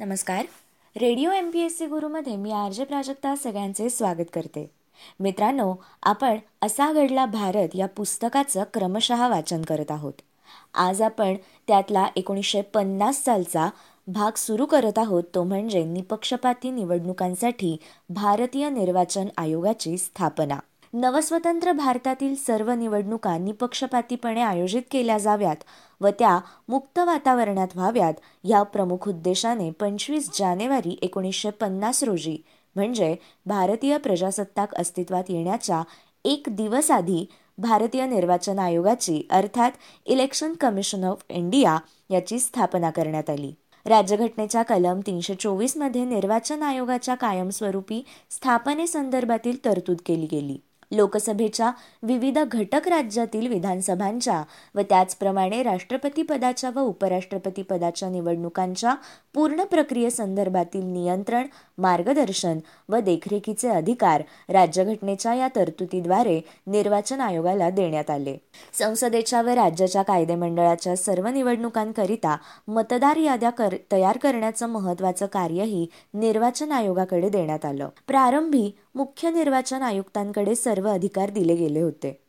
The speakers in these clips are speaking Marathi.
नमस्कार. Radio M P S C गुरुमध्ये मी आर जे प्राजक्ता सगळ्यांचे स्वागत करते. मित्रांनो आपण असा घडला भारत या पुस्तकाचं क्रमशः वाचन करत आहोत. आज आपण त्यातला एकोणीसशे पन्नास सालचा भाग सुरू करत आहोत तो म्हणजे निपक्षपाती निवडणुकांसाठी भारतीय निर्वाचन आयोगाची स्थापना. नवस्वतंत्र भारतातील सर्व निवडणुका निपक्षपातीपणे आयोजित केल्या जाव्यात व त्या मुक्त वातावरणात व्हाव्यात या प्रमुख उद्देशाने पंचवीस जानेवारी एकोणीसशे पन्नास रोजी म्हणजे भारतीय प्रजासत्ताक अस्तित्वात येण्याच्या एक दिवस आधी भारतीय निर्वाचन आयोगाची अर्थात इलेक्शन कमिशन ऑफ इंडिया याची स्थापना करण्यात आली. राज्यघटनेच्या कलम तीनशे चोवीसमध्ये निर्वाचन आयोगाच्या कायमस्वरूपी स्थापनेसंदर्भातील तरतूद केली गेली. लोकसभेच्या विविध घटक राज्यातील विधानसभांच्या व त्याचप्रमाणे राष्ट्रपती पदाच्या व उपराष्ट्रपती पदाच्या निवडणुकांच्या पूर्ण प्रक्रियेसंदर्भातील नियंत्रण मार्गदर्शन व देखरेखीचे अधिकार राज्यघटनेच्या या तरतुदीद्वारे निर्वाचन आयोगाला देण्यात आले. संसदेच्या व राज्याच्या कायदेमंडळाच्या सर्व निवडणुकांकरिता मतदार याद्या कर तयार करण्याचं महत्वाचं कार्यही निर्वाचन आयोगाकडे देण्यात आलं. प्रारंभी मुख्य निर्वाचन आयुक्तांकडे सर्व अधिकार दिले गेले होते.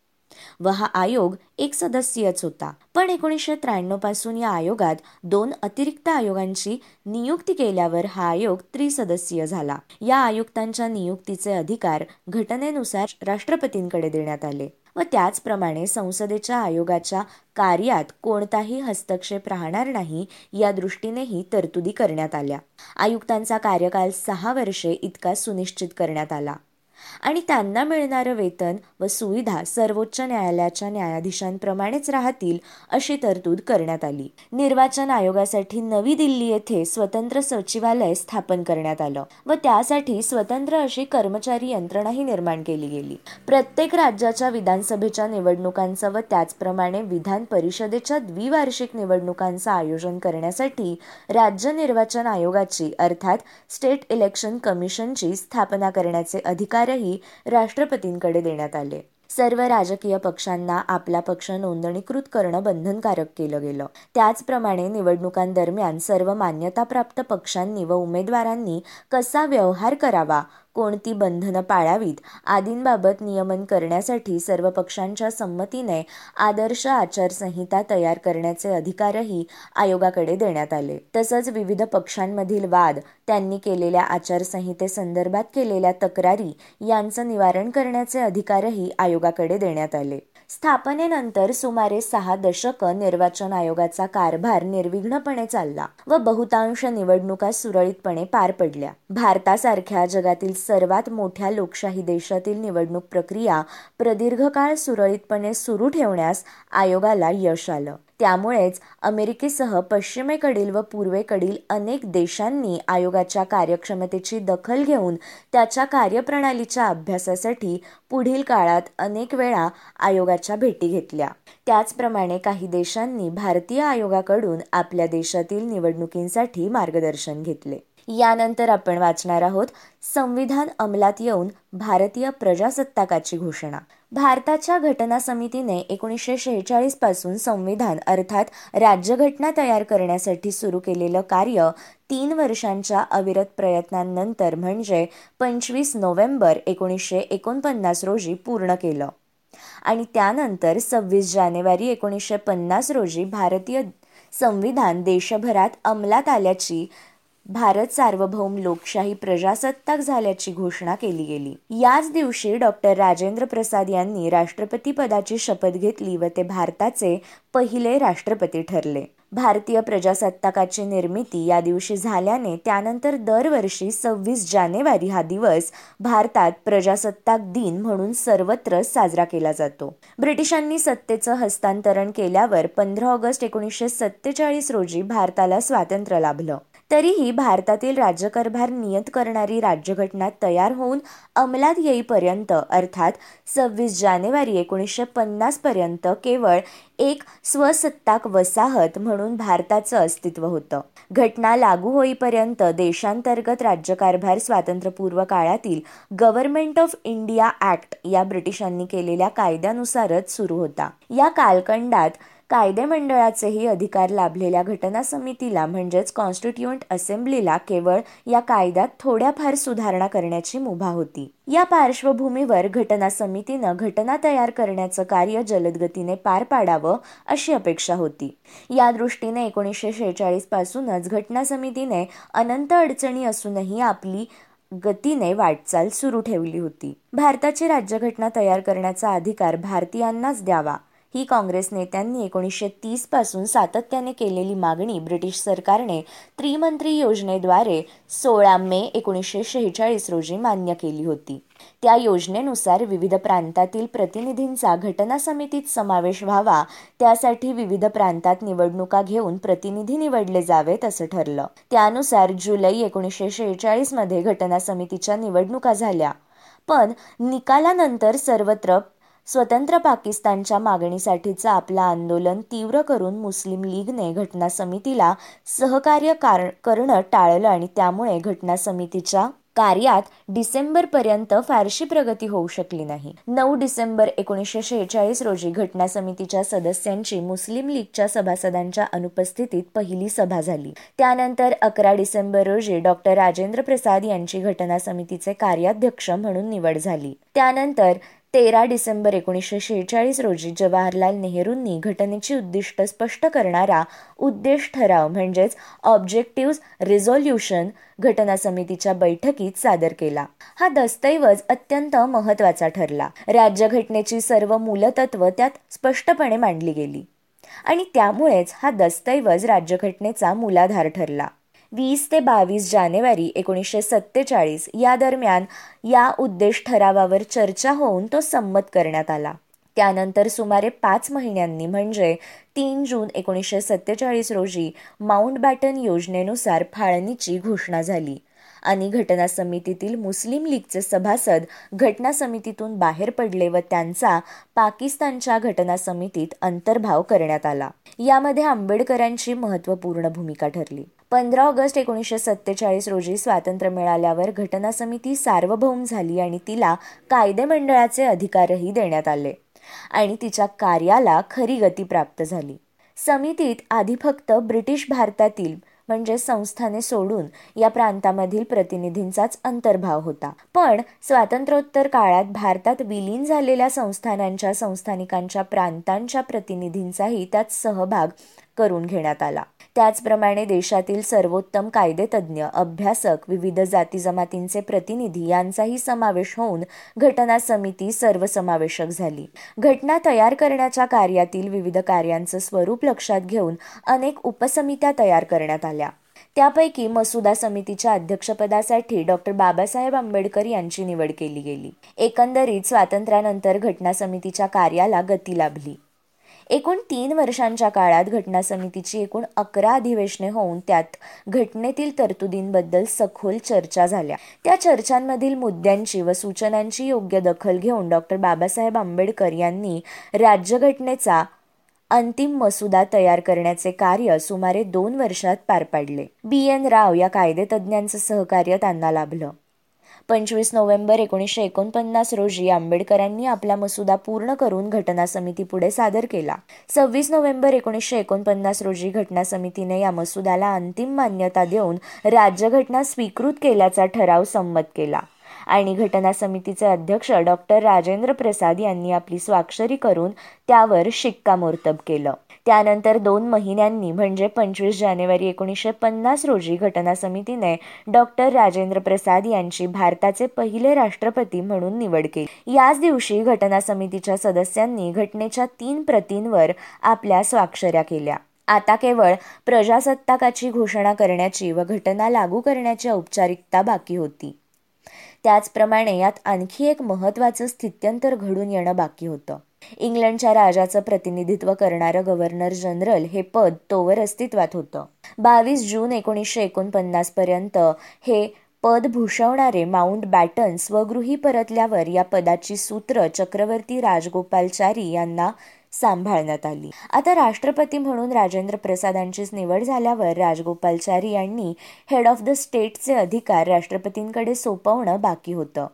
व हा आयोग एक सदस्यच होता. पण एकोणीसशे त्र्याण्णवपासून या आयोगात दोन अतिरिक्त आयोगांची नियुक्ती केल्यावर हा आयोग त्रिसदस्यीय झाला. या आयुक्तांच्या नियुक्तीचे अधिकार घटनेनुसार राष्ट्रपतींकडे देण्यात आले. व त्याचप्रमाणे संसदेच्या आयोगाच्या कार्यात कोणताही हस्तक्षेप राहणार नाही या दृष्टीनेही तरतुदी करण्यात आल्या. आयुक्तांचा कार्यकाल सहा वर्षे इतका सुनिश्चित करण्यात आला. आणि त्यांना मिळणारं वेतन व सुविधा सर्वोच्च न्यायालयाच्या न्यायाधीशांप्रमाणेच राहतील अशी तरतूद करण्यात आली. निर्वाचन आयोगासाठी नवी दिल्ली येथे स्वतंत्र सचिवालय स्थापन करण्यात आलं व त्यासाठी स्वतंत्र अशी कर्मचारी यंत्रणाही निर्माण केली गेली. प्रत्येक राज्याच्या विधानसभेच्या निवडणुकांचं व त्याचप्रमाणे विधान परिषदेच्या द्विवार्षिक निवडणुकांचं आयोजन करण्यासाठी राज्य निर्वाचन आयोगाची अर्थात स्टेट इलेक्शन कमिशनची स्थापना करण्याचे अधिकार पत्रही राष्ट्रपतींकडे देण्यात आले. सर्व राजकीय पक्षांना आपला पक्ष नोंदणीकृत करणं बंधनकारक केलं गेलं. त्याचप्रमाणे निवडणुकांदरम्यान सर्व मान्यताप्राप्त पक्षांनी व उमेदवारांनी कसा व्यवहार करावा कोणती बंधनं पाळावीत? आदींबाबत नियमन करण्यासाठी सर्व पक्षांच्या संमतीने आदर्श आचारसंहिता तयार करण्याचे अधिकारही आयोगाकडे देण्यात आले. तसंच विविध पक्षांमधील वाद त्यांनी केलेल्या आचारसंहितेसंदर्भात केलेल्या तक्रारी यांचं निवारण करण्याचे अधिकारही आयोगाकडे देण्यात आले. स्थापनेनंतर सुमारे सहा दशक निर्वाचन आयोगाचा कारभार निर्विघ्नपणे चालला व बहुतांश निवडणुका सुरळीतपणे पार पडल्या. भारतासारख्या जगातील सर्वात मोठ्या लोकशाही देशातील निवडणूक प्रक्रिया प्रदीर्घ काळ सुरळीतपणे सुरू ठेवण्यास आयोगाला यश आलं. त्यामुळेच अमेरिकेसह पश्चिमेकडील व पूर्वेकडील अनेक देशांनी आयोगाच्या कार्यक्षमतेची दखल घेऊन त्याच्या कार्यप्रणालीच्या अभ्यासासाठी पुढील काळात अनेक वेळा आयोगाच्या भेटी घेतल्या. त्याचप्रमाणे काही देशांनी भारतीय आयोगाकडून आपल्या देशातील निवडणुकींसाठी मार्गदर्शन घेतले. यानंतर आपण वाचणार आहोत संविधान अंमलात येऊन भारतीय प्रजासत्ताकाची घोषणा. भारताच्या घटना समितीने एकोणीसशे शेहेचाळीसपासून संविधान अर्थात राज्यघटना तयार करण्यासाठी सुरू केलेलं कार्य तीन वर्षांच्या अविरत प्रयत्नांनंतर म्हणजे पंचवीस नोव्हेंबर एकोणीसशे एकोणपन्नास रोजी पूर्ण केलं. आणि त्यानंतर सव्वीस जानेवारी एकोणीसशे पन्नास रोजी भारतीय संविधान देशभरात अंमलात आल्याची भारत सार्वभौम लोकशाही प्रजासत्ताक झाल्याची घोषणा केली गेली. याच दिवशी डॉक्टर राजेंद्र प्रसाद यांनी राष्ट्रपती पदाची शपथ घेतली व ते भारताचे पहिले राष्ट्रपती ठरले. भारतीय प्रजासत्ताकाची निर्मिती या दिवशी झाल्याने त्यानंतर दरवर्षी सव्वीस जानेवारी हा दिवस भारतात प्रजासत्ताक दिन म्हणून सर्वत्र साजरा केला जातो. ब्रिटिशांनी सत्तेचं हस्तांतरण केल्यावर पंधरा ऑगस्ट एकोणीसशे सत्तेचाळीस रोजी भारताला स्वातंत्र्य लाभलं. तरीही भारतातील राज्यकारभार नियत करणारी राज्यघटना तयार होऊन अंमलात येईपर्यंत अर्थात सव्वीस जानेवारी एकोणीसशे पन्नासपर्यंत केवळ एक स्वसत्ताक वसाहत म्हणून भारताचं अस्तित्व होतं. घटना लागू होईपर्यंत देशांतर्गत राज्यकारभार स्वातंत्र्यपूर्व काळातील गव्हर्नमेंट ऑफ इंडिया ऍक्ट या ब्रिटिशांनी केलेल्या कायद्यानुसारच सुरू होता. या कालखंडात कायदेमंडळाचेही अधिकार लाभलेल्या घटना समितीला म्हणजेच कॉन्स्टिट्युंट असेंब्लीला केवळ या कायद्यात थोड्याफार सुधारणा करण्याची मुभा होती. या पार्श्वभूमीवर घटना समितीनं घटना तयार करण्याचं कार्य जलदगतीने पार पाडावं अशी अपेक्षा होती. या दृष्टीने एकोणीसशे शेहेचाळीस पासूनच घटना समितीने अनंत अडचणी असूनही आपली गतीने वाटचाल सुरू ठेवली होती. भारताची राज्यघटना तयार करण्याचा अधिकार भारतीयांनाच द्यावा ही काँग्रेस नेत्यांनी एकोणीसशे तीसपासून सातत्याने केलेली मागणी ब्रिटिश सरकारने त्रिमंत्री योजनेद्वारे सोळा मे एकोणीसशे शेहेचाळीस रोजी मान्य केली होती. त्या योजनेनुसार विविध प्रांतातील प्रतिनिधींचा घटना समितीत समावेश व्हावा त्यासाठी विविध प्रांतात निवडणुका घेऊन प्रतिनिधी निवडले जावेत असं ठरलं. त्यानुसार जुलै एकोणीसशे शेहेचाळीसमध्ये घटना समितीच्या निवडणुका झाल्या. पण निकालानंतर सर्वत्र स्वतंत्र पाकिस्तानच्या मागणीसाठीचं आपलं आंदोलन तीव्र करून मुस्लिम लीगने घटना समितीला सहकार्य कार करणं टाळलं आणि त्यामुळे घटना समितीच्या कार्यात डिसेंबरपर्यंत फारशी प्रगती होऊ शकली नाही. नऊ डिसेंबर एकोणीसशे शेहेचाळीस रोजी घटना समितीच्या सदस्यांची मुस्लिम लीगच्या सभासदांच्या अनुपस्थितीत पहिली सभा झाली. त्यानंतर अकरा डिसेंबर रोजी डॉक्टर राजेंद्र प्रसाद यांची घटना समितीचे कार्याध्यक्ष म्हणून निवड झाली. त्यानंतर तेरा डिसेंबर एकोणीसशे शेहेचाळीस रोजी जवाहरलाल नेहरूंनी घटनेची उद्दिष्ट स्पष्ट करणारा उद्देश ठराव म्हणजेच ऑब्जेक्टिव्ह रिझोल्युशन घटना समितीच्या बैठकीत सादर केला. हा दस्तऐवज अत्यंत महत्त्वाचा ठरला. राज्यघटनेची सर्व मूलतत्व त्यात स्पष्टपणे मांडली गेली. आणि त्यामुळेच हा दस्तऐवज राज्यघटनेचा मूलाधार ठरला. वीस ते बावीस जानेवारी एकोणीसशे सत्तेचाळीस या दरम्यान या उद्देश ठरावावर चर्चा होऊन तो संमत करण्यात आला. त्यानंतर सुमारे पाच महिन्यांनी म्हणजे तीन जून एकोणीसशे सत्तेचाळीस रोजी माउंट बॅटन योजनेनुसार फाळणीची घोषणा झाली. आणि घटना समितीतील मुस्लिम लीगचे सभासद घटना समितीतून बाहेर पडले व त्यांचा पाकिस्तानच्या घटना समितीत अंतर्भाव करण्यात आला. यामध्ये आंबेडकरांची महत्त्वपूर्ण भूमिका ठरली. पंधरा ऑगस्ट एकोणीसशे सत्तेचाळीस रोजी स्वातंत्र्य मिळाल्यावर घटना समिती सार्वभौम झाली आणि तिला कायदे मंडळाचे अधिकारही देण्यात आले आणि तिच्या कार्याला खरी गती प्राप्त झाली. समितीत आधी फक्त ब्रिटिश भारतातील म्हणजे संस्थाने सोडून या प्रांतामधील प्रतिनिधींचाच अंतर्भाव होता. पण स्वातंत्र्योत्तर काळात भारतात विलीन झालेल्या संस्थानांच्या संस्थानिकांच्या प्रांतांच्या प्रतिनिधींचाही त्यात सहभाग करून घेण्यात आला. त्याचप्रमाणे देशातील सर्वोत्तम कायदेतज्ञ अभ्यासक विविध जाती जमातींचे प्रतिनिधी यांचाही समावेश होऊन घटना समिती सर्वसमावेशक झाली. घटना तयार करण्याच्या कार्यातील विविध कार्यांचं स्वरूप लक्षात घेऊन अनेक उपसमित्या तयार करण्यात आल्या. त्यापैकी मसुदा समितीच्या अध्यक्षपदासाठी डॉक्टर बाबासाहेब आंबेडकर यांची निवड केली गेली. एकंदरीत स्वातंत्र्यानंतर घटना समितीच्या कार्याला गती लाभली. एकूण तीन वर्षांच्या काळात घटना समितीची एकूण अकरा अधिवेशने होऊन त्यात घटनेतील तरतुदींबद्दल सखोल चर्चा झाल्या. त्या चर्चांमधील मुद्द्यांची व सूचनांची योग्य दखल घेऊन डॉक्टर बाबासाहेब आंबेडकर यांनी राज्यघटनेचा अंतिम मसुदा तयार करण्याचे कार्य सुमारे दोन वर्षात पार पाडले. बी. एन. राव या कायदेतज्ञांचं सहकार्य त्यांना लाभलं. पंचवीस नोव्हेंबर एकोणीसशे एकोणपन्नास रोजी आंबेडकरांनी आपला मसुदा पूर्ण करून घटना समिती पुढे सादर केला. सव्वीस नोव्हेंबर एकोणीसशे एकोणपन्नास रोजी घटना समितीने या मसुदाला अंतिम मान्यता देऊन राज्यघटना स्वीकृत केल्याचा ठराव संमत केला. आणि घटना समितीचे अध्यक्ष डॉक्टर राजेंद्र प्रसाद यांनी आपली स्वाक्षरी करून त्यावर शिक्कामोर्तब केलं. त्यानंतर दोन महिन्यांनी म्हणजे पंचवीस जानेवारी एकोणीसशे पन्नास रोजी घटना समितीने डॉक्टर राजेंद्र प्रसाद यांची भारताचे पहिले राष्ट्रपती म्हणून निवड केली. याच दिवशी घटना समितीच्या सदस्यांनी घटनेच्या तीन प्रतींवर आपल्या स्वाक्षऱ्या केल्या. आता केवळ प्रजासत्ताकाची घोषणा करण्याची व घटना लागू करण्याची औपचारिकता बाकी होती. त्याचप्रमाणे यात आणखी एक महत्त्वाचं स्थित्यंतर घडून येणं बाकी होतं. इंग्लंडच्या राजाचं प्रतिनिधित्व करणारं गव्हर्नर जनरल हे पद तोवर अस्तित्वात होतं. बावीस जून एकोणीसशे एकोणपन्नास पर्यंत हे पद भूषवणारे माउंट बॅटन स्वगृही परतल्यावर या पदाची सूत्र चक्रवर्ती राजगोपालचारी यांना सांभाळण्यात आली. आता राष्ट्रपती म्हणून राजेंद्र प्रसादांचीच निवड झाल्यावर राजगोपालचारी यांनी हेड ऑफ द स्टेटचे अधिकार राष्ट्रपतींकडे सोपवणं बाकी होतं.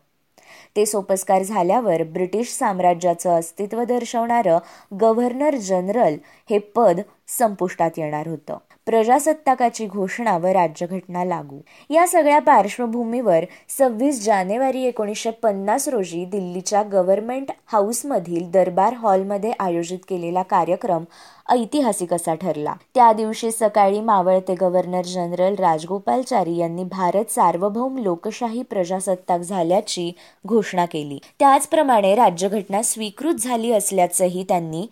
ते सोपस्कार झाल्यावर ब्रिटिश साम्राज्याचं अस्तित्व दर्शवणारं गव्हर्नर जनरल हे पद संपुष्टात येणार होतं. प्रजासत्ताकाची घोषणा व राज्यघटना लागू. या सगळ्या पार्श्वभूमीवर सव्वीस जानेवारी एकोणीसशे पन्नास रोजी दिल्लीच्या गव्हर्नमेंट हाऊसमधील दरबार हॉलमध्ये आयोजित केलेला कार्यक्रम ऐतिहासिक असा ठरला. त्या दिवशी सकाळी मावळते गव्हर्नर जनरल राजगोपालचारी यांनी भारत सार्वभौम लोकशाही प्रजासत्ताक झाल्याची घोषणा केली. त्याचप्रमाणे राज्यघटना स्वीकृत झाली असल्याचंही त्यांनी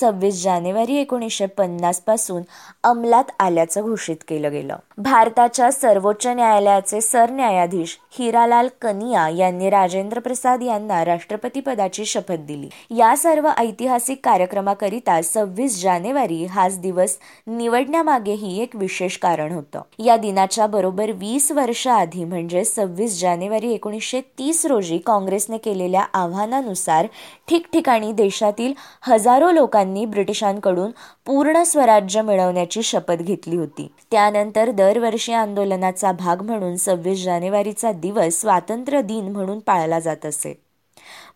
सव्वीस जानेवारी एकोणीसशे पन्नासपासून अंमलात आल्याचं घोषित केलं गेलं. भारताच्या सर्वोच्च न्यायालयाचे सरन्यायाधीश हिरालाल कनिया यांनी राजेंद्र प्रसाद यांना राष्ट्रपती पदाची शपथ दिली. या सर्व ऐतिहासिक कार्यक्रमाकरिता सव्वीस जानेवारी हाच दिवस निवडण्यामागेही एक विशेष कारण होतं. या दिनाच्या बरोबर वीस वर्ष आधी म्हणजे सव्वीस जानेवारी एकोणीसशे तीस रोजी काँग्रेसने केलेल्या आव्हानानुसार ठिकठिकाणी देशातील हजारो लोकांनी ब्रिटिशांकडून पूर्ण स्वराज्य मिळवण्याची शपथ घेतली होती. त्यानंतर दरवर्षी आंदोलनाचा भाग म्हणून सव्वीस जानेवारीचा दिवस स्वातंत्र्य दिन म्हणून पाळला जात असे.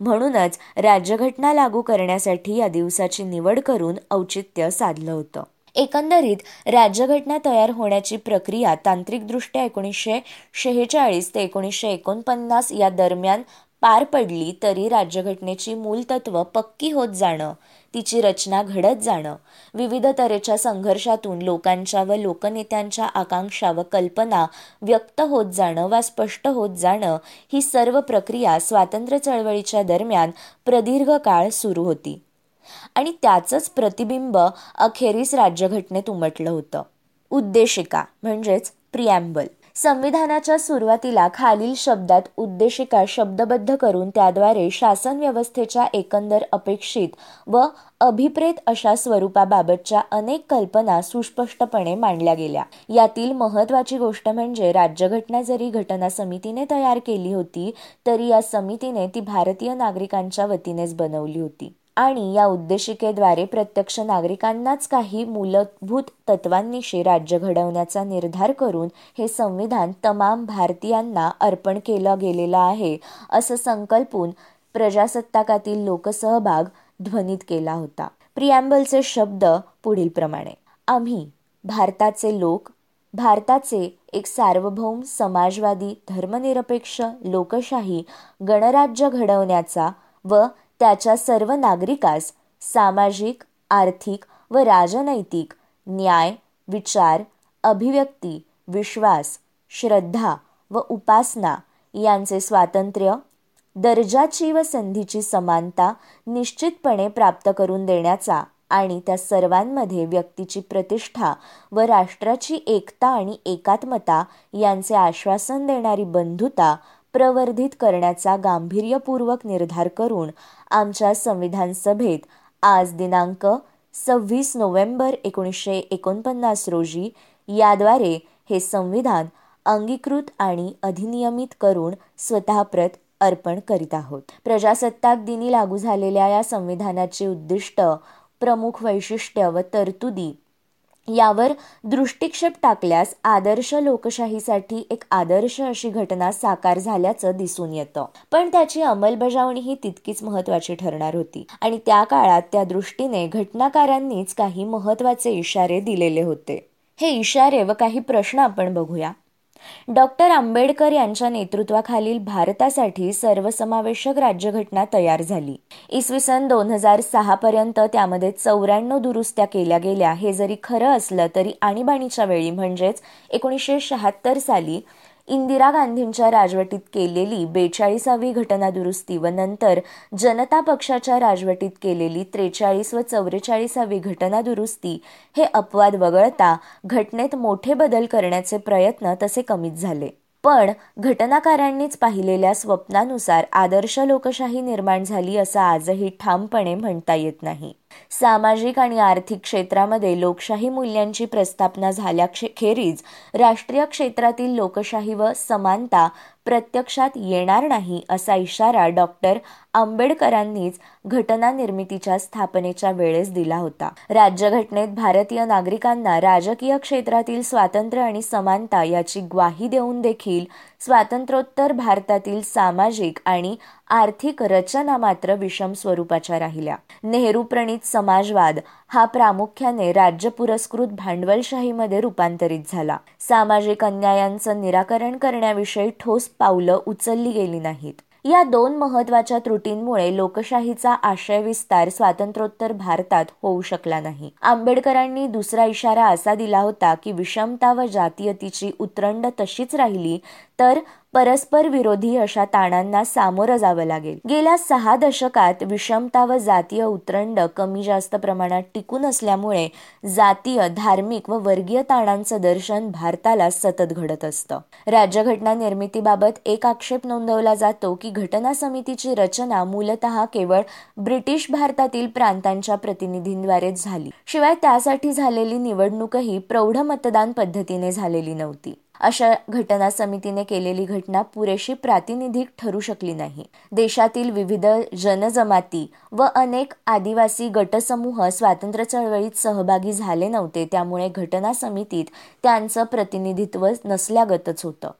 म्हणूनच राज्यघटना लागू करण्यासाठी या दिवसाची निवड करून औचित्य साधलं होतं. एकंदरीत राज्यघटना तयार होण्याची प्रक्रिया तांत्रिकदृष्ट्या एकोणीसशे शेहेचाळीस ते एकोणीसशे एकोणपन्नास या दरम्यान पार पडली तरी राज्यघटनेची मूलतत्व पक्की होत जाणं तिची रचना घडत जाणं विविध तऱ्हेच्या संघर्षातून लोकांच्या व लोकनेत्यांच्या आकांक्षा व कल्पना व्यक्त होत जाणं वा स्पष्ट होत जाणं ही सर्व प्रक्रिया स्वातंत्र्य चळवळीच्या दरम्यान प्रदीर्घ काळ सुरू होती. आणि त्याचंच प्रतिबिंब अखेरीस राज्यघटनेत उमटलं होतं. उद्देशिका म्हणजेच प्रिॲम्बल संविधानाच्या सुरुवातीला खालील शब्दात उद्देशिका शब्दबद्ध करून त्याद्वारे शासन व्यवस्थेच्या एकंदर अपेक्षित व अभिप्रेत अशा स्वरूपाबाबतच्या अनेक कल्पना सुस्पष्टपणे मांडल्या गेल्या. यातील महत्वाची गोष्ट म्हणजे राज्यघटना जरी घटना समितीने तयार केली होती तरी या समितीने ती भारतीय नागरिकांच्या वतीनेच बनवली होती. आणि या उद्देशिकेद्वारे प्रत्यक्ष नागरिकांनाच काही मूलभूत तत्वांनिशी राज्य घडवण्याचा निर्धार करून हे संविधान तमाम भारतीयांना अर्पण केलं गेलेलं आहे असं संकल्पून प्रजासत्ताकातील लोकसहभाग ध्वनित केला होता. प्रियांबलचे शब्द पुढील प्रमाणे. आम्ही भारताचे लोक भारताचे एक सार्वभौम समाजवादी धर्मनिरपेक्ष लोकशाही गणराज्य घडवण्याचा व त्याच्या सर्व नागरिकास सामाजिक आर्थिक व राजनैतिक न्याय विचार अभिव्यक्ती विश्वास श्रद्धा व उपासना यांचे स्वातंत्र्य दर्जाची व संधीची समानता निश्चितपणे प्राप्त करून देण्याचा आणि त्या सर्वांमध्ये व्यक्तीची प्रतिष्ठा व राष्ट्राची एकता आणि एकात्मता यांचे आश्वासन देणारी बंधुता प्रवर्धित करण्याचा गांभीर्यपूर्वक निर्धार करून आमच्या संविधान सभेत आज दिनांक सव्वीस नोव्हेंबर एकोणीसशे एकोणपन्नास रोजी याद्वारे हे संविधान अंगीकृत आणि अधिनियमित करून स्वतःप्रत अर्पण करीत आहोत. प्रजासत्ताक दिनी लागू झालेल्या या संविधानाचे उद्दिष्ट प्रमुख वैशिष्ट्य व तरतुदी यावर दृष्टिक्षेप टाकल्यास आदर्श लोकशाहीसाठी एक आदर्श अशी घटना साकार झाल्याचं दिसून येतं. पण त्याची अंमलबजावणी ही तितकीच महत्वाची ठरणार होती आणि त्या काळात त्या दृष्टीने घटनाकारांनीच काही महत्त्वाचे इशारे दिलेले होते. हे इशारे व काही प्रश्न आपण बघूया. डॉक्टर आंबेडकर यांच्या नेतृत्वाखालील भारतासाठी सर्वसमावेशक राज्यघटना तयार झाली. इसवी सन दोन हजार सहा पर्यंत त्यामध्ये चौऱ्याण्णव दुरुस्त्या केल्या गेल्या. हे जरी खरं असलं तरी आणीबाणीच्या वेळी म्हणजेच एकोणीसशे शहात्तर साली इंदिरा गांधींच्या राजवटीत केलेली बेचाळीसावी घटना दुरुस्ती व नंतर जनता पक्षाच्या राजवटीत केलेली त्रेचाळीस व चौवेचाळीसावी घटना दुरुस्ती हे अपवाद वगळता घटनेत मोठे बदल करण्याचे प्रयत्न तसे कमीच झाले. पण घटनाकारांनीच पाहिलेल्या स्वप्नानुसार आदर्श लोकशाही निर्माण झाली असं आजही ठामपणे म्हणता येत नाही. सामाजिक आणि आर्थिक क्षेत्रामध्ये लोकशाही मूल्यांची प्रस्थापना झाल्याखेरीज राष्ट्रीय क्षेत्रातील लोकशाही व समानता प्रत्यक्षात येणार नाही असा इशारा डॉक्टर आंबेडकरांनीच घटना निर्मितीच्या स्थापनेच्या वेळेस दिला होता. राज्यघटनेत भारतीय नागरिकांना राजकीय क्षेत्रातील स्वातंत्र्य आणि समानता याची ग्वाही देऊन देखील स्वातंत्र्योत्तर भारतातील सामाजिक आणि आर्थिक रचना मात्र विषम स्वरूपाच्या राहिल्या. नेहरू प्रणित समाजवाद हा प्रामुख्याने राज्य पुरस्कृत भांडवलशाहीमध्ये रूपांतरित झाला. सामाजिक अन्यायांचं निराकरण करण्याविषयी ठोस पावलं उचलली गेली नाहीत. या दोन महत्त्वाच्या त्रुटींमुळे लोकशाहीचा आशय विस्तार स्वातंत्र्योत्तर भारतात होऊ शकला नाही. आंबेडकरांनी दुसरा इशारा असा दिला होता की विषमता व जातीयतीची उतरंड तशीच राहिली तर परस्पर विरोधी अशा ताणांना सामोरं जावं लागेल. गेल्या सहा दशकात विषमता व जातीय उतरंड कमी जास्त प्रमाणात टिकून असल्यामुळे जातीय धार्मिक व वर्गीय ताणांचं दर्शन भारताला सतत घडत असतं. राज्यघटना निर्मितीबाबत एक आक्षेप नोंदवला जातो की घटना समितीची रचना मूलतः केवळ ब्रिटिश भारतातील प्रांतांच्या प्रतिनिधींद्वारेच झाली. शिवाय त्यासाठी झालेली निवडणूकही प्रौढ मतदान पद्धतीने झालेली नव्हती. अशा घटना समितीने केलेली घटना पुरेशी प्रातिनिधिक ठरू शकली नाही. देशातील विविध जनजमाती व अनेक आदिवासी गटसमूह स्वातंत्र्य चळवळीत सहभागी झाले नव्हते त्यामुळे घटना समितीत त्यांचं प्रतिनिधित्व नसल्यागतच होतं.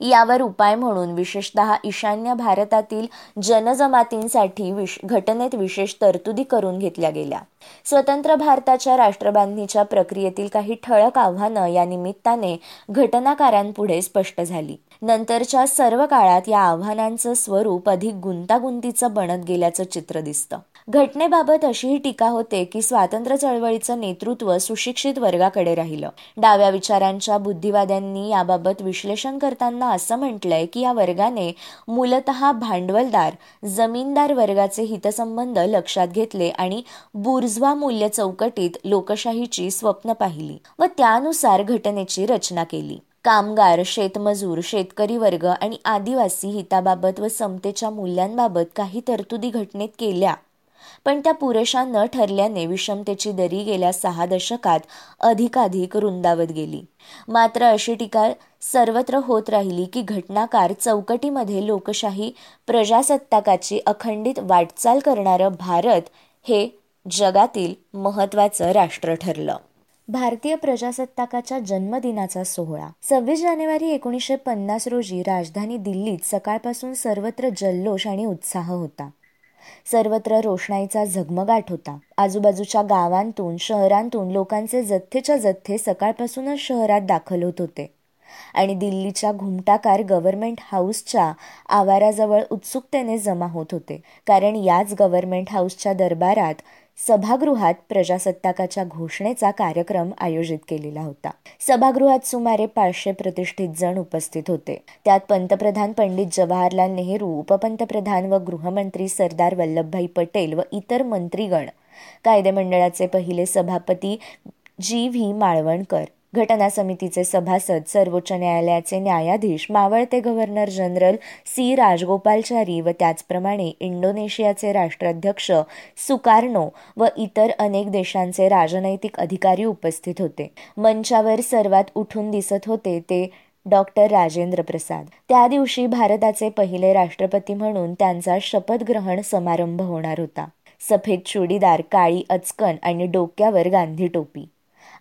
यावर उपाय म्हणून विशेषतः ईशान्य भारतातील जनजमातींसाठी विश घटनेत विशेष तरतुदी करून घेतल्या गेल्या. स्वतंत्र भारताच्या राष्ट्रबांधणीच्या प्रक्रियेतील काही ठळक आव्हानं या निमित्ताने घटनाकारांपुढे स्पष्ट झाली. नंतरच्या सर्व काळात या आव्हानांचं स्वरूप अधिक गुंतागुंतीचं बनत गेल्याचं चित्र दिसतं. घटनेबाबत अशीही टीका होते की स्वातंत्र्य चळवळीचं नेतृत्व सुशिक्षित वर्गाकडे राहिलं. डाव्या विचारांच्या बुद्धिवाद्यांनी याबाबत विश्लेषण करताना असं म्हटलंय की या वर्गाने मूलतः भांडवलदार जमीनदार वर्गाचे हितसंबंध लक्षात घेतले आणि बुर्झवा मूल्य चौकटीत लोकशाहीची स्वप्न पाहिली व त्यानुसार घटनेची रचना केली. कामगार शेतमजूर शेतकरी वर्ग आणि आदिवासी हिताबाबत व समतेच्या मूल्यांबाबत काही तरतुदी घटनेत केल्या. पण त्या पुरेशा न ठरल्याने विषमतेची दरी गेल्या सहा दशकात अधिकाधिक रुंदावत गेली. मात्र अशी टीका सर्वत्र होत राहिली की घटनाकार चौकटीमध्ये लोकशाही प्रजासत्ताकाची अखंडित वाटचाल करणारं भारत हे जगातील महत्वाचं राष्ट्र ठरलं. भारतीय प्रजासत्ताकाच्या जन्मदिनाचा सोहळा. सव्वीस जानेवारी एकोणीसशे पन्नास रोजी राजधानी दिल्लीत सकाळपासून सर्वत्र जल्लोष आणि उत्साह होता. सर्वत्र रोषणाईचा झगमगाट होता. आजूबाजूच्या गावांतून शहरांतून लोकांचे जथ्थेच्या जथ्थे सकाळपासूनच शहरात दाखल होत होते. आणि दिल्लीच्या घुमटाकार गव्हर्नमेंट हाऊसच्या आवाराजवळ उत्सुकतेने जमा होत होते. कारण याच गव्हर्नमेंट हाऊसच्या दरबारात सभागृहात प्रजासत्ताकाच्या घोषणेचा कार्यक्रम आयोजित केलेला होता. सभागृहात सुमारे पाचशे प्रतिष्ठित जण उपस्थित होते. त्यात पंतप्रधान पंडित जवाहरलाल नेहरू उपपंतप्रधान व गृहमंत्री सरदार वल्लभभाई पटेल व इतर मंत्रीगण. कायदेमंडळाचे पहिले सभापती जी व्ही माळवणकर. घटना समितीचे सभासद सर्वोच्च न्यायालयाचे न्यायाधीश मावळते गव्हर्नर जनरल सी. राजगोपालचारी व त्याचप्रमाणे इंडोनेशियाचे राष्ट्राध्यक्ष सुकार्नो व इतर अनेक देशांचे राजनैतिक अधिकारी उपस्थित होते. मंचावर सर्वात उठून दिसत होते ते डॉक्टर राजेंद्र प्रसाद. त्या दिवशी भारताचे पहिले राष्ट्रपती म्हणून त्यांचा शपथग्रहण समारंभ होणार होता. सफेद चुडीदार काळी अचकन आणि डोक्यावर गांधी टोपी.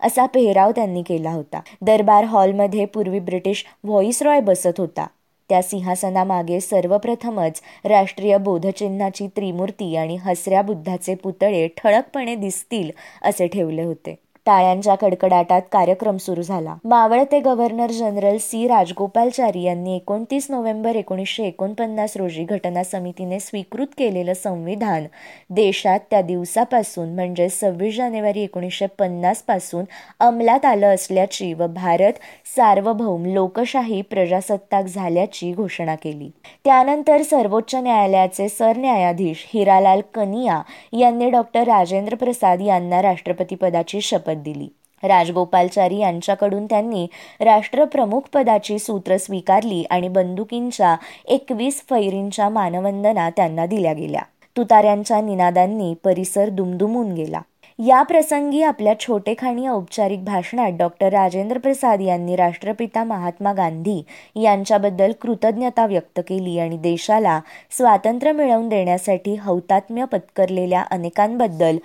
असा पेहराव त्यांनी केला होता. दरबार हॉलमध्ये पूर्वी ब्रिटिश व्हॉइसरॉय बसत होता. त्या सिंहासनामागे सर्वप्रथमच राष्ट्रीय बोधचिन्हाची त्रिमूर्ती आणि हसऱ्या बुद्धाचे पुतळे ठळकपणे दिसतील असे ठेवले होते. टाळ्यांच्या कडकडाटात कार्यक्रम सुरू झाला. मावळते गव्हर्नर जनरल सी. राजगोपालचारी यांनी एकोणतीस नोव्हेंबर एकोणीसशे एकोणपन्नास रोजी घटना समितीने स्वीकृत केलेलं संविधान देशात त्या दिवसापासून म्हणजे सव्वीस जानेवारी एकोणीसशे पन्नासपासून अंमलात आलं असल्याची व भारत सार्वभौम लोकशाही प्रजासत्ताक झाल्याची घोषणा केली. त्यानंतर सर्वोच्च न्यायालयाचे सरन्यायाधीश हिरालाल कनिया यांनी डॉक्टर राजेंद्र प्रसाद यांना राष्ट्रपती पदाची शपथ दिली. राजगोपालचारी यांच्याकडून त्यांनी राष्ट्रप्रमुख पदाची सूत्र स्वीकारली आणि बंदुकींच्या एकवीस फैरींच्या मानवंदना त्यांना दिल्या गेल्या. तुताऱ्यांच्या निनादांनी परिसर दुमदुमून गेला. या प्रसंगी आपल्या छोटेखानी औपचारिक भाषणात डॉक्टर राजेंद्र प्रसाद यांनी राष्ट्रपिता महात्मा गांधी यांच्याबद्दल कृतज्ञता व्यक्त केली आणि देशाला स्वातंत्र्य मिळवून देण्यासाठी हौतात्म्य पत्करलेल्या अनेकांबद्दल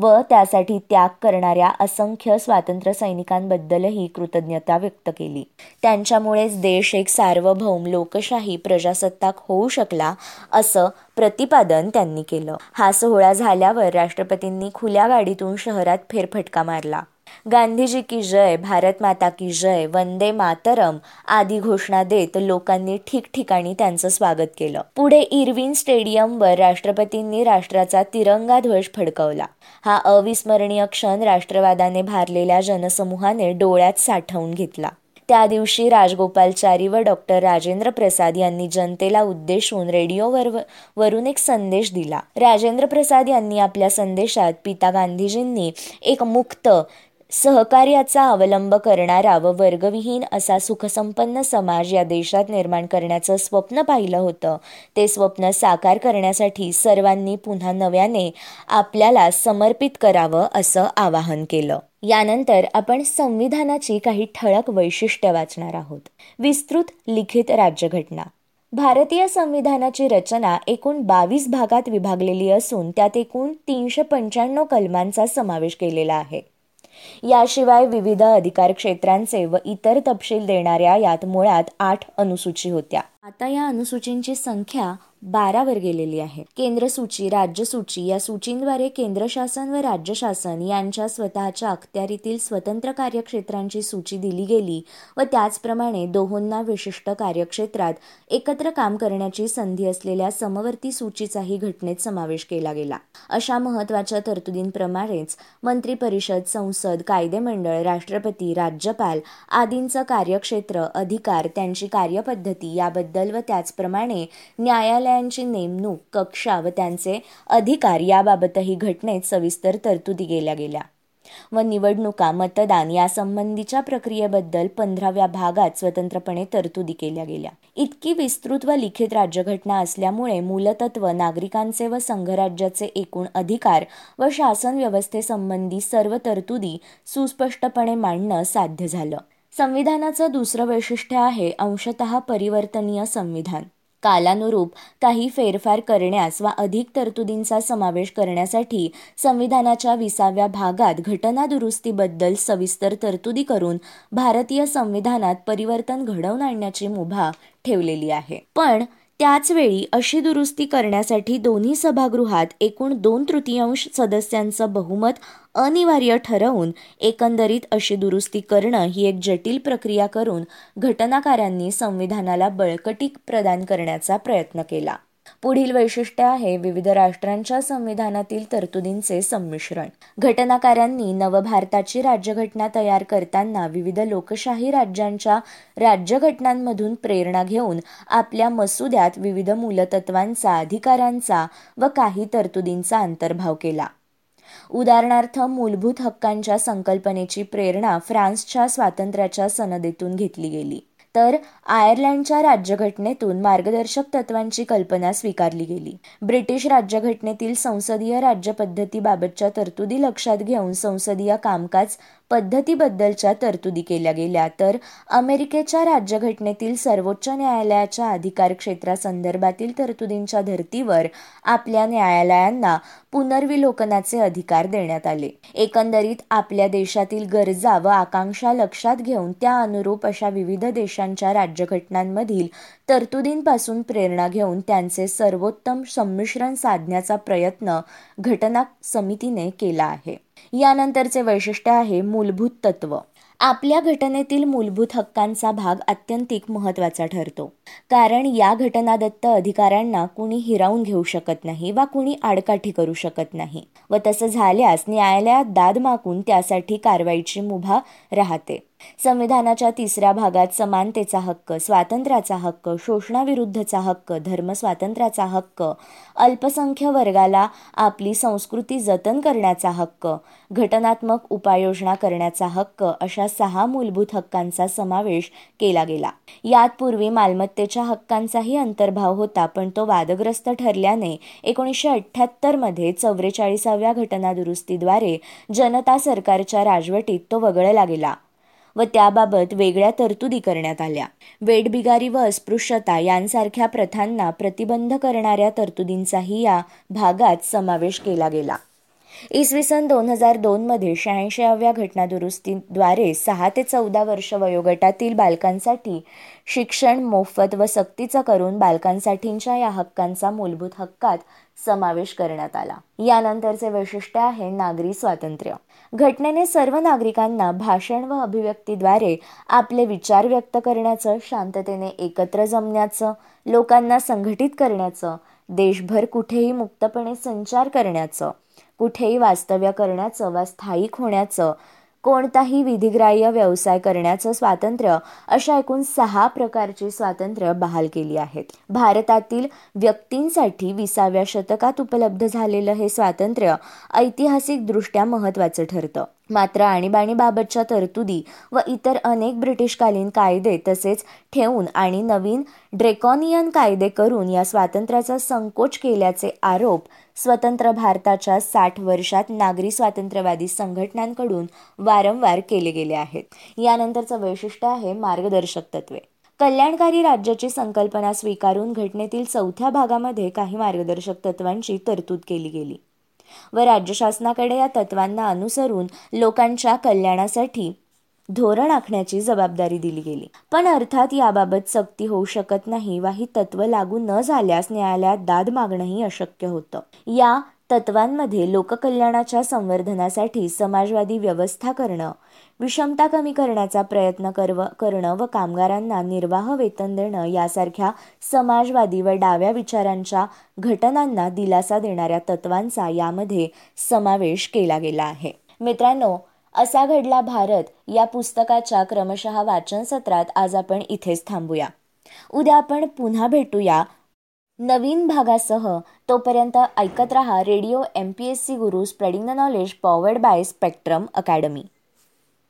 व त्यासाठी त्याग करणाऱ्या असंख्य स्वातंत्र्य सैनिकांबद्दलही कृतज्ञता व्यक्त केली. त्यांच्यामुळेच देश एक सार्वभौम लोकशाही प्रजासत्ताक होऊ शकला असं प्रतिपादन त्यांनी केलं. हा सोहळा झाल्यावर राष्ट्रपतींनी खुल्या गाडीतून शहरात फेरफटका मारला. गांधीजी की जय भारत माता की जय वंदे मातरम आदी घोषणा देत लोकांनी ठिकठिकाणी त्यांचं स्वागत केलं. पुढे इरविन स्टेडियमवर राष्ट्रपतींनी राष्ट्राचा तिरंगा ध्वज फडकवला. हा अविस्मरणीय क्षण राष्ट्रवादाने भारलेल्या जनसमूहाने डोळ्यात साठवून घेतला. त्या दिवशी राजगोपालचारी व डॉक्टर राजेंद्र प्रसाद यांनी जनतेला उद्देशून रेडिओवर वरून एक संदेश दिला. राजेंद्र प्रसाद यांनी आपल्या संदेशात पिता गांधीजींनी एक मुक्त सहकार्याचा अवलंब करणारा व वर्गविहीन असा सुखसंपन्न समाज या देशात निर्माण करण्याचं स्वप्न पाहिलं होतं. ते स्वप्न साकार करण्यासाठी सर्वांनी पुन्हा नव्याने आपल्याला समर्पित करावं असं आवाहन केलं. यानंतर आपण संविधानाची काही ठळक वैशिष्ट्य वाचणार आहोत. विस्तृत लिखित राज्यघटना. भारतीय संविधानाची रचना एकूण बावीस भागात विभागलेली असून त्यात एकूण तीनशे पंच्याण्णव कलमांचा समावेश केलेला आहे. याशिवाय विविध अधिकार क्षेत्रांचे व इतर तपशील देणाऱ्या यात मुळात आठ अनुसूची होत्या. आता या अनुसूचींची संख्या बारावर गेलेली आहे. केंद्र सूची राज्य सूची या सूचींद्वारे केंद्र शासन व राज्य शासन यांच्या स्वतःच्या अखत्यारीतील स्वतंत्र कार्यक्षेत्रांची सूची दिली गेली व त्याचप्रमाणे दोहोंना विशिष्ट कार्यक्षेत्रात एकत्र काम करण्याची संधी असलेल्या समवर्ती सूचीचाही घटनेत समावेश केला गेला. अशा महत्त्वाच्या तरतुदींप्रमाणेच मंत्री परिषद संसद कायदेमंडळ राष्ट्रपती राज्यपाल आदींचं कार्यक्षेत्र अधिकार त्यांची कार्यपद्धती याबद्दल व त्याचप्रमाणे न्यायालय न्यायालयांची नेमणूक कक्षा व त्यांचे अधिकार याबाबतही घटनेत सविस्तर तरतुदी केल्या गेल्या. व निवडणुका मतदान यासंबंधीच्या प्रक्रियेबद्दल पंधराव्या भागात स्वतंत्रपणे तरतुदी केल्या गेल्या. इतकी विस्तृत व लिखित राज्यघटना असल्यामुळे मूलतत्व नागरिकांचे व संघराज्याचे एकूण अधिकार व शासन व्यवस्थेसंबंधी सर्व तरतुदी सुस्पष्टपणे मांडणं साध्य झालं. संविधानाचं दुसरं वैशिष्ट्य आहे अंशतः परिवर्तनीय संविधान. कालानुरूप काही फेरफार करण्यास वा अधिक तरतुदींचा समावेश करण्यासाठी संविधानाच्या विसाव्या भागात घटना दुरुस्तीबद्दल सविस्तर तरतुदी करून भारतीय संविधानात परिवर्तन घडवून आणण्याची मुभा ठेवलेली आहे. पण त्याचवेळी अशी दुरुस्ती करण्यासाठी दोन्ही सभागृहात एकूण दोन तृतीयांश सदस्यांचं बहुमत अनिवार्य ठरवून एकंदरीत अशी दुरुस्ती करणं ही एक जटिल प्रक्रिया करून घटनाकारांनी संविधानाला बळकटी प्रदान करण्याचा प्रयत्न केला. पुढील वैशिष्ट्य आहे विविध राष्ट्रांच्या संविधानातील तरतुदींचे संमिश्रण. घटनाकारांनी नवभारताची राज्यघटना तयार करताना विविध लोकशाही राज्यांच्या राज्यघटनांमधून प्रेरणा घेऊन आपल्या मसुद्यात विविध मूलतत्वांचा अधिकारांचा व काही तरतुदींचा अंतर्भाव केला. उदाहरणार्थ मूलभूत हक्कांच्या संकल्पनेची प्रेरणा फ्रान्सच्या स्वातंत्र्याच्या सनदेतून घेतली गेली. तर आयर्लंडच्या राज्यघटनेतून मार्गदर्शक तत्वांची कल्पना स्वीकारली गेली. ब्रिटिश राज्यघटनेतील संसदीय राज्यपद्धतीबाबतच्या तरतुदी लक्षात घेऊन संसदीय कामकाज पद्धतीबद्दलच्या तरतुदी केल्या गेल्या. तर अमेरिकेच्या राज्यघटनेतील सर्वोच्च न्यायालयाच्या अधिकार क्षेत्रासंदर्भातील तरतुदींच्या धर्तीवर आपल्या न्यायालयांना पुनर्विलोकनाचे अधिकार देण्यात आले. एकंदरीत आपल्या देशातील गरजा व आकांक्षा लक्षात घेऊन त्या अनुरूप अशा विविध देशांच्या राज्यघटनांमधील तरतुदींपासून प्रेरणा घेऊन त्यांचे सर्वोत्तम संमिश्रण साधण्याचा प्रयत्न घटना समितीने केला आहे. यानंतरचे वैशिष्ट्य आहे मूलभूत तत्व. आपल्या घटनेतील मूलभूत हक्कांचा भाग अत्यंतिक महत्त्वाचा ठरतो. कारण या घटनादत्त अधिकाऱ्यांना कुणी हिरावून घेऊ शकत नाही वा कुणी आडकाठी करू शकत नाही व तसं झाल्यास न्यायालयात दाद मागून त्यासाठी कारवाईची मुभा राहते. संविधानाच्या तिसऱ्या भागात समानतेचा हक्क स्वातंत्र्याचा हक्क शोषणाविरुद्धचा हक्क धर्मस्वातंत्र्याचा हक्क अल्पसंख्य वर्गाला आपली संस्कृती जतन करण्याचा हक्क घटनात्मक उपाययोजना करण्याचा हक्क अशा सहा मूलभूत हक्कांचा समावेश केला गेला. यात पूर्वी मालमत्तेच्या हक्कांचाही अंतर्भाव होता पण तो वादग्रस्त ठरल्याने एकोणीसशे अठ्ठ्याहत्तरमध्ये चौवेचाळीसाव्या घटना दुरुस्तीद्वारे जनता सरकारच्या राजवटीत तो वगळला गेला. व त्याबाबत वेगळ्या तरतुदी करण्यात आल्या. वेडबिगारी व अस्पृश्यता यांसारख्या प्रथांना प्रतिबंध करणाऱ्या तरतुदींचाही या भागात समावेश केला गेला. इसवी सन दोन हजार दोनमध्ये शहाऐंशीव्या घटनादुरुस्तीद्वारे सहा ते चौदा वर्ष वयोगटातील बालकांसाठी शिक्षण मोफत व सक्तीचं करून बालकांसाठीच्या या हक्कांचा मूलभूत हक्कात समावेश करण्यात आला. यानंतरचे वैशिष्ट्य आहे नागरी स्वातंत्र्य. घटनेने सर्व नागरिकांना भाषण व अभिव्यक्तीद्वारे आपले विचार व्यक्त करण्याचं शांततेने एकत्र जमण्याचं लोकांना संघटित करण्याचं देशभर कुठेही मुक्तपणे संचार करण्याचं कुठेही वास्तव्य करण्याचं वा स्थायिक होण्याचं कोणताही विधिग्राह्य व्यवसाय करण्याचं स्वातंत्र्य अशा एकूण सहा प्रकारची स्वातंत्र्य बहाल केली आहेत. भारतातील व्यक्तींसाठी विसाव्या शतकात उपलब्ध झालेलं हे स्वातंत्र्य ऐतिहासिकदृष्ट्या महत्त्वाचं ठरतं. मात्र आणीबाणीबाबतच्या तरतुदी व इतर अनेक ब्रिटिशकालीन कायदे तसेच ठेवून आणि नवीन ड्रेकॉनियन कायदे करून या स्वातंत्र्याचा संकोच केल्याचे आरोप स्वतंत्र भारताच्या साठ वर्षात नागरी स्वातंत्र्यवादी संघटनांकडून वारंवार केले गेले आहेत. यानंतरचं वैशिष्ट्य आहे मार्गदर्शक तत्वे कल्याणकारी राज्याची संकल्पना स्वीकारून घटनेतील चौथ्या भागामध्ये काही मार्गदर्शक तत्वांची तरतूद केली गेली. व राज्य शासनाकडे या तत्वांना अनुसरून लोकांच्या कल्याणासाठी धोरण आखण्याची जबाबदारी दिली गेली. पण अर्थात याबाबत सक्ती होऊ शकत नाही वा ही तत्व लागू न झाल्यास न्यायालयात दाद मागणंही अशक्य होतं. या तत्वांमध्ये लोककल्याणाच्या संवर्धनासाठी समाजवादी व्यवस्था करणं विषमता कमी करण्याचा प्रयत्न करव करणं व कामगारांना निर्वाह वेतन देणं यासारख्या समाजवादी व डाव्या विचारांच्या घटनांना दिलासा देणाऱ्या तत्वांचा यामध्ये समावेश केला गेला आहे. मित्रांनो असा घडला भारत. या पुस्तकाच्या क्रमशः वाचन सत्रात आज आपण इथेच थांबूया. उद्या आपण पुन्हा भेटूया. नवीन भागासह तोपर्यंत ऐकत रहा radio M P S C Guru spreading the knowledge powered by spectrum academy.